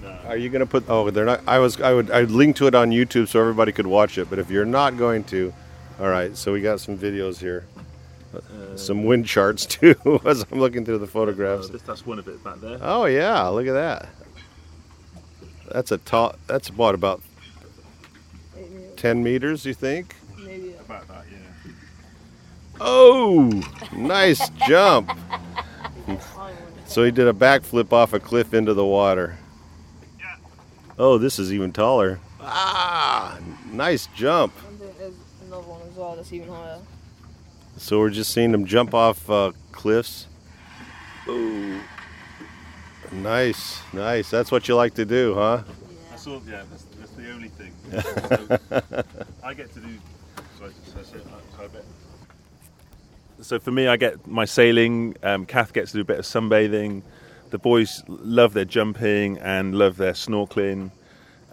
No. Are you going to put? Oh, they're not. I was. I would. I'd link to it on YouTube so everybody could watch it. But if you're not going to, all right. So we got some videos here, some wind charts [LAUGHS] too. as I'm looking through the photographs. Uh, this, that's one of it back there. Oh yeah, look at that. That's a tall. That's what about ten meters? You think? Maybe. About that, yeah. Oh, nice jump. So he did a backflip off a cliff into the water. Yeah. Oh, this is even taller. Ah, nice jump. Another one as well that's even higher. So we're just seeing him jump off uh, cliffs. Ooh. Nice, nice. That's what you like to do, huh? That's all. Yeah, that's, that's the only thing. So, [LAUGHS] I get to do. So, for me, I get my sailing. Um, Kath gets to do a bit of sunbathing. The boys love their jumping and love their snorkeling,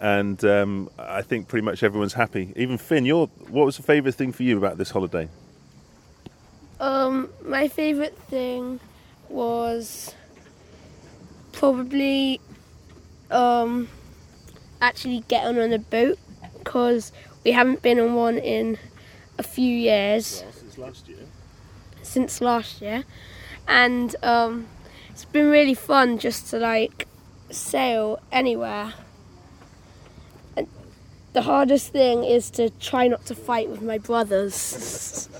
and um, I think pretty much everyone's happy. Even Finn, your what was the favourite thing for you about this holiday? Um, my favourite thing was probably um, actually getting on a boat because we haven't been on one in a few years since last year. since last year, and um, it's been really fun just to like sail anywhere. And the hardest thing is to try not to fight with my brothers. [LAUGHS]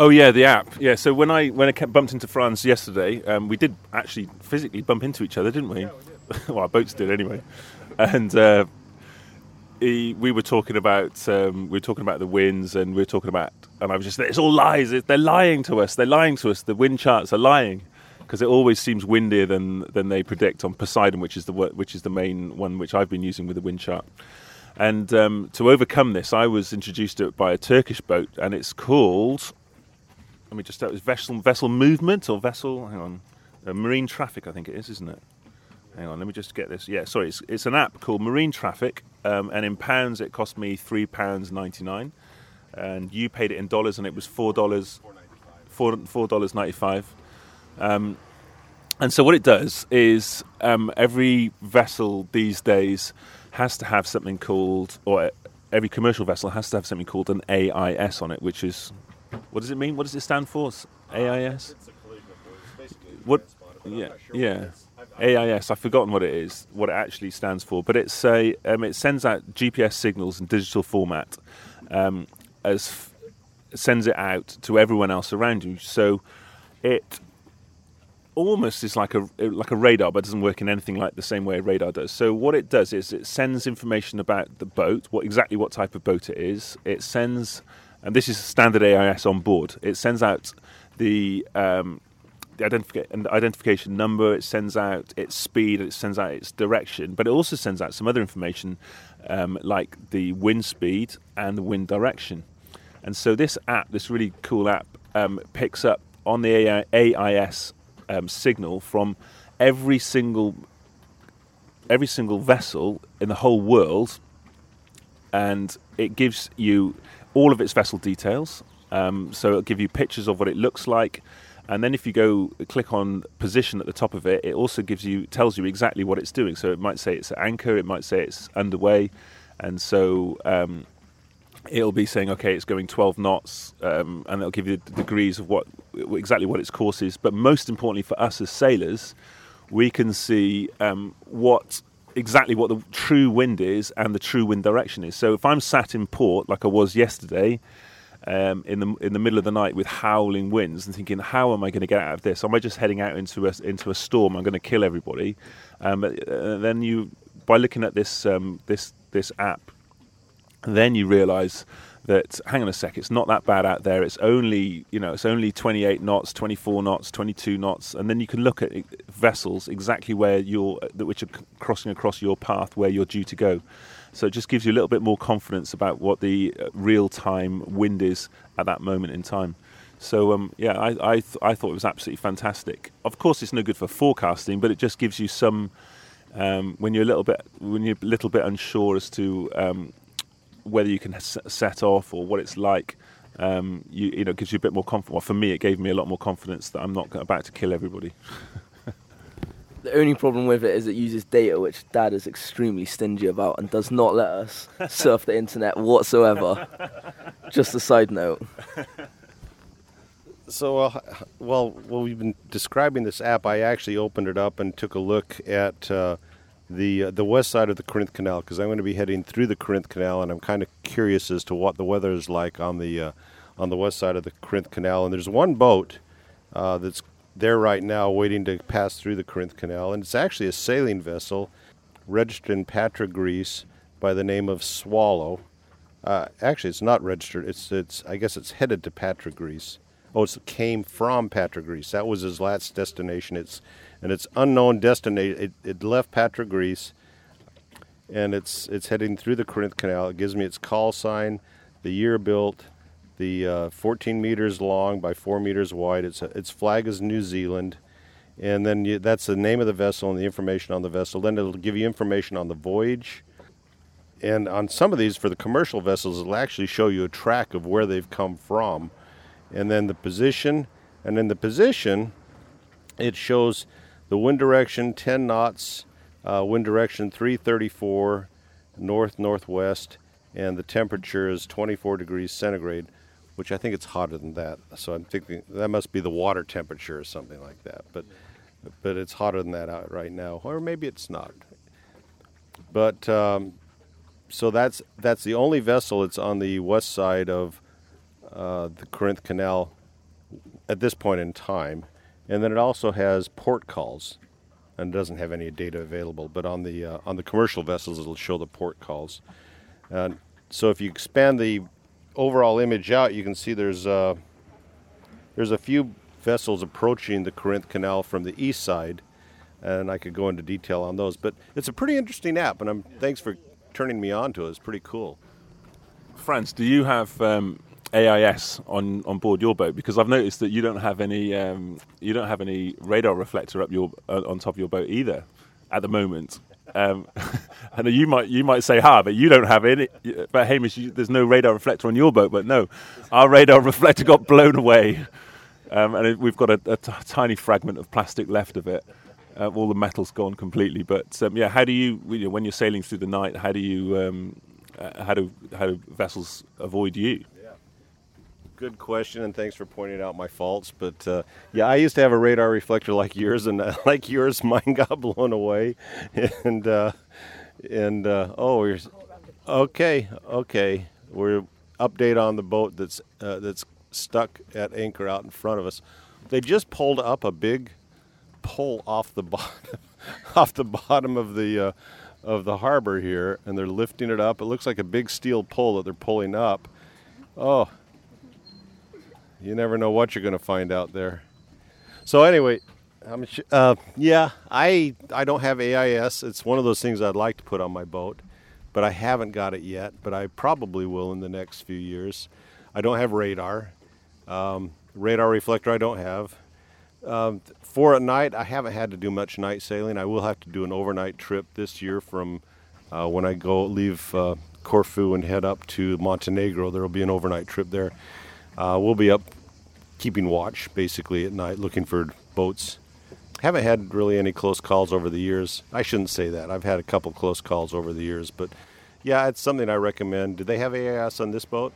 Oh yeah, the app. Yeah. So when I when I bumped into Franz yesterday, um, we did actually physically bump into each other, didn't we? [LAUGHS] well, our boats did anyway. And uh, he, we were talking about um, we were talking about the winds, and we were talking about, and I was just it's all lies. They're lying to us. They're lying to us. The wind charts are lying because it always seems windier than than they predict on Poseidon, which is the which is the main one which I've been using with the wind chart. And um, to overcome this, I was introduced to it by a Turkish boat, and it's called let me just start with vessel vessel movement or vessel. Hang on, uh, marine traffic. I think it is, isn't it? Hang on, let me just get this. Yeah, sorry, it's, it's an app called Marine Traffic, um, and in pounds it cost me three pounds ninety nine, and you paid it in dollars, and it was four dollars, four four dollars ninety five. Um, and so what it does is um, every vessel these days has to have something called, or every commercial vessel has to have something called an AIS on it, which is what does it mean? What does it stand for? AIS? What? Yeah, yeah. AIS. I've forgotten what it is, what it actually stands for, but it's a um, it sends out GPS signals in digital format, um, as f- sends it out to everyone else around you. So it almost is like a like a radar, but doesn't work in anything like the same way a radar does. So what it does is it sends information about the boat, what exactly what type of boat it is. It sends, and this is standard AIS on board. It sends out the um, the identification number. It sends out its speed. It sends out its direction, but it also sends out some other information um, like the wind speed and the wind direction. And so this app, this really cool app, um, picks up on the AI, AIS um, signal from every single every single vessel in the whole world, and it gives you all of its vessel details. Um, so it'll give you pictures of what it looks like, and then if you go click on position at the top of it, it also gives you tells you exactly what it's doing. So it might say it's at anchor, it might say it's underway, and so um, it'll be saying okay, it's going 12 knots, um, and it'll give you the degrees of what exactly what its course is. But most importantly for us as sailors, we can see um, what exactly what the true wind is and the true wind direction is. So if I'm sat in port like I was yesterday, um, in the in the middle of the night with howling winds and thinking, how am I going to get out of this? Am I just heading out into a into a storm? I'm going to kill everybody. Um, uh, then you, by looking at this um, this this app, then you realise that hang on a sec, it's not that bad out there. It's only you know it's only 28 knots, 24 knots, 22 knots, and then you can look at vessels exactly where you're which are crossing across your path where you're due to go. So it just gives you a little bit more confidence about what the uh, real time wind is at that moment in time. So um, yeah, I I, th- I, thought it was absolutely fantastic. Of course, it's no good for forecasting, but it just gives you some um, when you're a little bit when you're a little bit unsure as to um, whether you can set off or what it's like. Um, you, you know, gives you a bit more confidence. Well, for me, it gave me a lot more confidence that I'm not about to kill everybody. [LAUGHS] the only problem with it is it uses data which Dad is extremely stingy about and does not let us [LAUGHS] surf the internet whatsoever. Just a side note. So, uh, well, well, we've been describing this app. I actually opened it up and took a look at uh, the uh, the west side of the Corinth Canal because I'm going to be heading through the Corinth Canal, and I'm kind of curious as to what the weather is like on the uh, on the west side of the Corinth Canal. And there's one boat uh, that's there right now, waiting to pass through the Corinth Canal, and it's actually a sailing vessel registered in Patra, Greece, by the name of Swallow. Uh, actually, it's not registered. It's it's I guess it's headed to Patra, Greece. Oh, it came from Patra, Greece. That was his last destination. It's and it's unknown destination. It, it left Patra, Greece, and it's it's heading through the Corinth Canal. It gives me its call sign, the year built, the uh, 14 meters long by 4 meters wide. It's its flag is New Zealand, and then you, that's the name of the vessel and the information on the vessel. Then it'll give you information on the voyage. And on some of these, for the commercial vessels, it'll actually show you a track of where they've come from and then the position. And in the position, it shows the wind direction 10 knots, uh, wind direction 334 north northwest, and the temperature is 24 degrees centigrade, which I think it's hotter than that. So I'm thinking that must be the water temperature or something like that. But but it's hotter than that out right now, or maybe it's not. But um, so that's that's the only vessel that's on the west side of uh, the Corinth Canal at this point in time. And then it also has port calls, and doesn't have any data available. But on the uh, on the commercial vessels, it'll show the port calls. So if you expand the overall image out, you can see there's uh, there's a few vessels approaching the Corinth Canal from the east side, and I could go into detail on those. But it's a pretty interesting app, and I'm thanks for turning me on to it. It's pretty cool. Franz, do you have um, AIS on, on board your boat because I've noticed that you don't have any um, you don't have any radar reflector up your uh, on top of your boat either at the moment. Um, [LAUGHS] I know you might you might say ha, but you don't have any. But Hamish, you, there's no radar reflector on your boat. But no, our radar [LAUGHS] reflector got blown away, um, and it, we've got a, a t- tiny fragment of plastic left of it. Uh, all the metal's gone completely. But um, yeah, how do you when you're sailing through the night? How do you um, uh, how do how do vessels avoid you? Good question, and thanks for pointing out my faults. But uh, yeah, I used to have a radar reflector like yours, and uh, [LAUGHS] like yours, mine got blown away. [LAUGHS] And uh, and uh, oh, we're okay, okay. We're update on the boat that's uh, that's stuck at anchor out in front of us. They just pulled up a big pole off the [LAUGHS] bottom off the bottom of the uh, of the harbor here, and they're lifting it up. It looks like a big steel pole that they're pulling up. Oh, you never know what you're going to find out there. So anyway, uh, yeah, I I don't have AIS. It's one of those things I'd like to put on my boat, but I haven't got it yet. But I probably will in the next few years. I don't have radar. Um, radar reflector I don't have. Um, for at night, I haven't had to do much night sailing. I will have to do an overnight trip this year from uh, when I go leave uh, Corfu and head up to Montenegro. There will be an overnight trip there. Uh, we'll be up keeping watch basically at night, looking for boats. Haven't had really any close calls over the years. I shouldn't say that. I've had a couple close calls over the years, but yeah, it's something I recommend. Do they have AIS on this boat?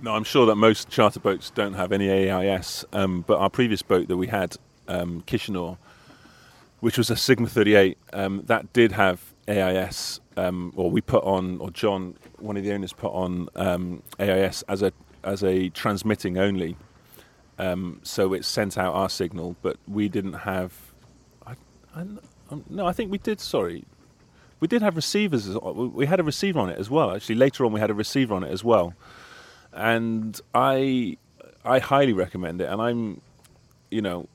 No, I'm sure that most charter boats don't have any AIS. Um, but our previous boat that we had, um, Kishinor, which was a Sigma 38, um, that did have AIS. Um, or we put on, or John, one of the owners, put on um, AIS as a as a transmitting only. Um, so it sent out our signal, but we didn't have. I, I, um, no, I think we did. Sorry, we did have receivers. We had a receiver on it as well. Actually, later on, we had a receiver on it as well, and I I highly recommend it. And I'm, you know,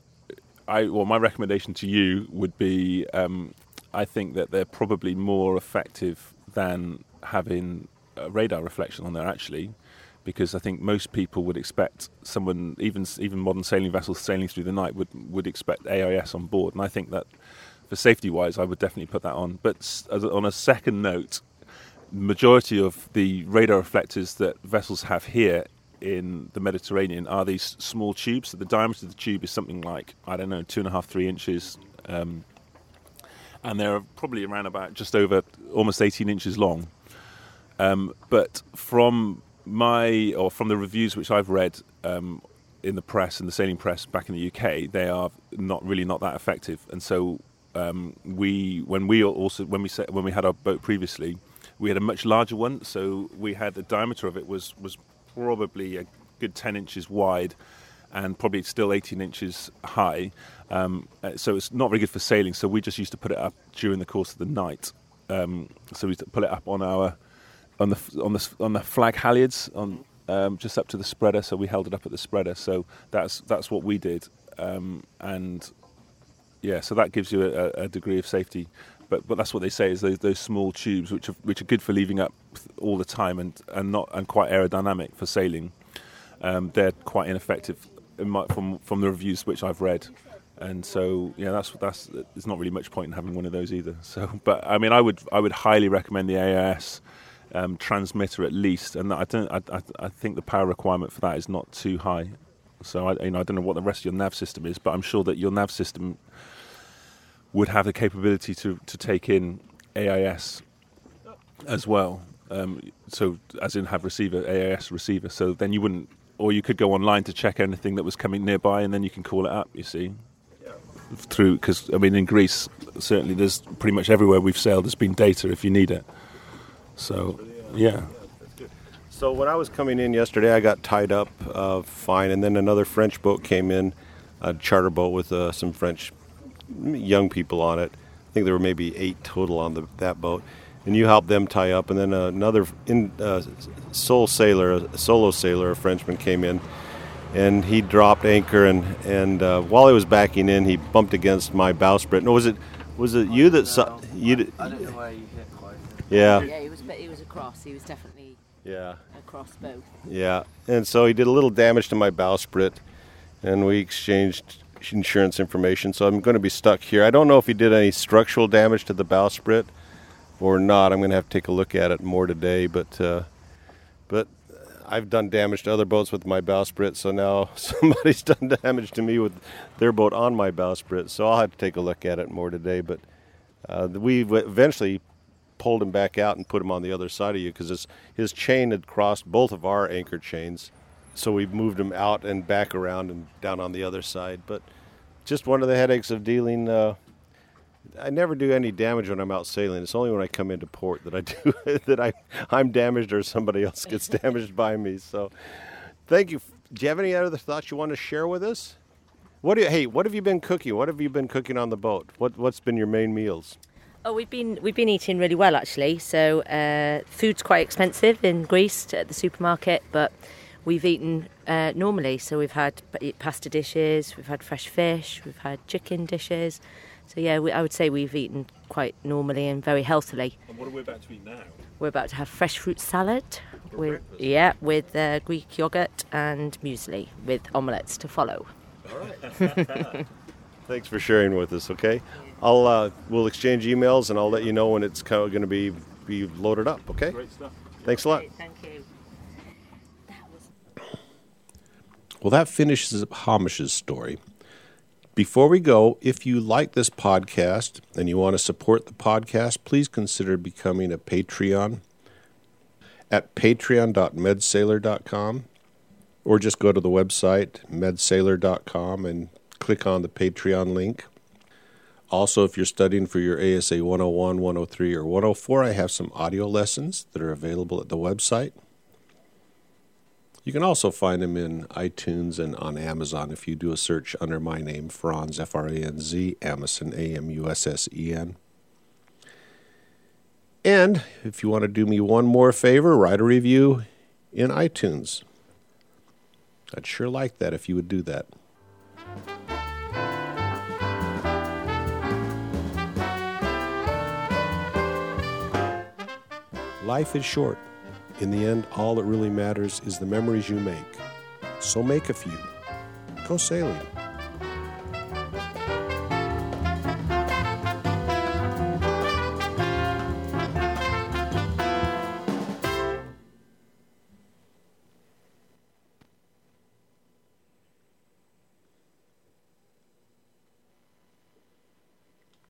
I well, my recommendation to you would be um, I think that they're probably more effective than having a radar reflection on there actually, because I think most people would expect someone, even even modern sailing vessels sailing through the night, would would expect AIS on board, and I think that for safety wise, I would definitely put that on. But on a second note, majority of the radar reflectors that vessels have here in the Mediterranean are these small tubes. So the diameter of the tube is something like I don't know, two and a half, three inches, um, and they're probably around about just over almost 18 inches long. Um, but from my or from the reviews which I've read um, in the press in the sailing press back in the UK, they are not really not that effective. And so um, we, when we also when we sa- when we had our boat previously, we had a much larger one. So we had the diameter of it was was probably a good 10 inches wide and probably still 18 inches high. Um, uh, so it's not very good for sailing. So we just used to put it up during the course of the night. Um, so we used to put it up on our on the on the on the flag halyards on um, just up to the spreader. So we held it up at the spreader. So that's that's what we did, um, and yeah, so that gives you a, a degree of safety. But but that's what they say is those, those small tubes, which are which are good for leaving up all the time and, and not and quite aerodynamic for sailing. Um, they're quite ineffective in my, from from the reviews which I've read. And so, yeah, that's that's. There's not really much point in having one of those either. [LAUGHS] So, but I mean, I would I would highly recommend the AIS um, transmitter at least, and I don't. I, I, I think the power requirement for that is not too high. So I, you know, I don't know what the rest of your nav system is, but I'm sure that your nav system would have the capability to to take in AIS as well. Um, so as in have receiver AIS receiver. So then you wouldn't, or you could go online to check anything that was coming nearby, and then you can call it up. You see. Through, because I mean, in Greece, certainly there's pretty much everywhere we've sailed. There's been data if you need it. So, yeah, So when I was coming in yesterday, I got tied up uh, fine, and then another French boat came in, a charter boat with uh, some French young people on it. I think there were maybe eight total on the, that boat, and you helped them tie up. And then another in, uh, sole sailor, a solo sailor, a Frenchman came in, and he dropped anchor, and and uh, while he was backing in, he bumped against my bowsprit. No, was it was it you that saw you? d- I don't know where you hit quite. Yeah, Yeah, he was. but He was across. He was definitely yeah. across both. Yeah, and so he did a little damage to my bowsprit, and we exchanged insurance information. So I'm going to be stuck here. I don't know if he did any structural damage to the bowsprit or not. I'm going to have to take a look at it more today. But uh, but I've done damage to other boats with my bowsprit, so now [LAUGHS] somebody's done damage to me with their boat on my bowsprit. So I'll have to take a look at it more today. But uh, we eventually pulled him back out and put him on the other side of you because his, his chain had crossed both of our anchor chains. So we moved him out and back around and down on the other side. But just one of the headaches of dealing. Uh, I never do any damage when I'm out sailing. It's only when I come into port that I do [LAUGHS] that I I'm damaged or somebody else gets [LAUGHS] damaged by me. So, thank you. Do you have any other thoughts you want to share with us? What do you, hey, what have you been cooking? What have you been cooking on the boat? What what's been your main meals? Oh, we've been we've been eating really well actually. So uh, food's quite expensive in Greece at the supermarket, but we've eaten uh, normally. So we've had pasta dishes, we've had fresh fish, we've had chicken dishes. So yeah, we, I would say we've eaten quite normally and very healthily. And what are we about to eat now? We're about to have fresh fruit salad with yeah with uh, Greek yogurt and muesli with omelettes to follow. All right. [LAUGHS] [LAUGHS] Thanks for sharing with us. Okay, I'll uh, we'll exchange emails and I'll let you know when it's kind going to be be loaded up. Okay. Great stuff. Thanks a lot. Thank you. Well, that finishes up Hamish's story. Before we go, if you like this podcast and you want to support the podcast, please consider becoming a Patreon at patreon.medsailor.com or just go to the website medsailor.com and click on the Patreon link. Also, if you're studying for your ASA 101, 103, or 104, I have some audio lessons that are available at the website. You can also find them in iTunes and on Amazon if you do a search under my name, Franz, F R A N Z, Amussen, A M U S S E N. And if you want to do me one more favor, write a review in iTunes. I'd sure like that if you would do that. Life is short. In the end, all that really matters is the memories you make. So make a few. Go sailing.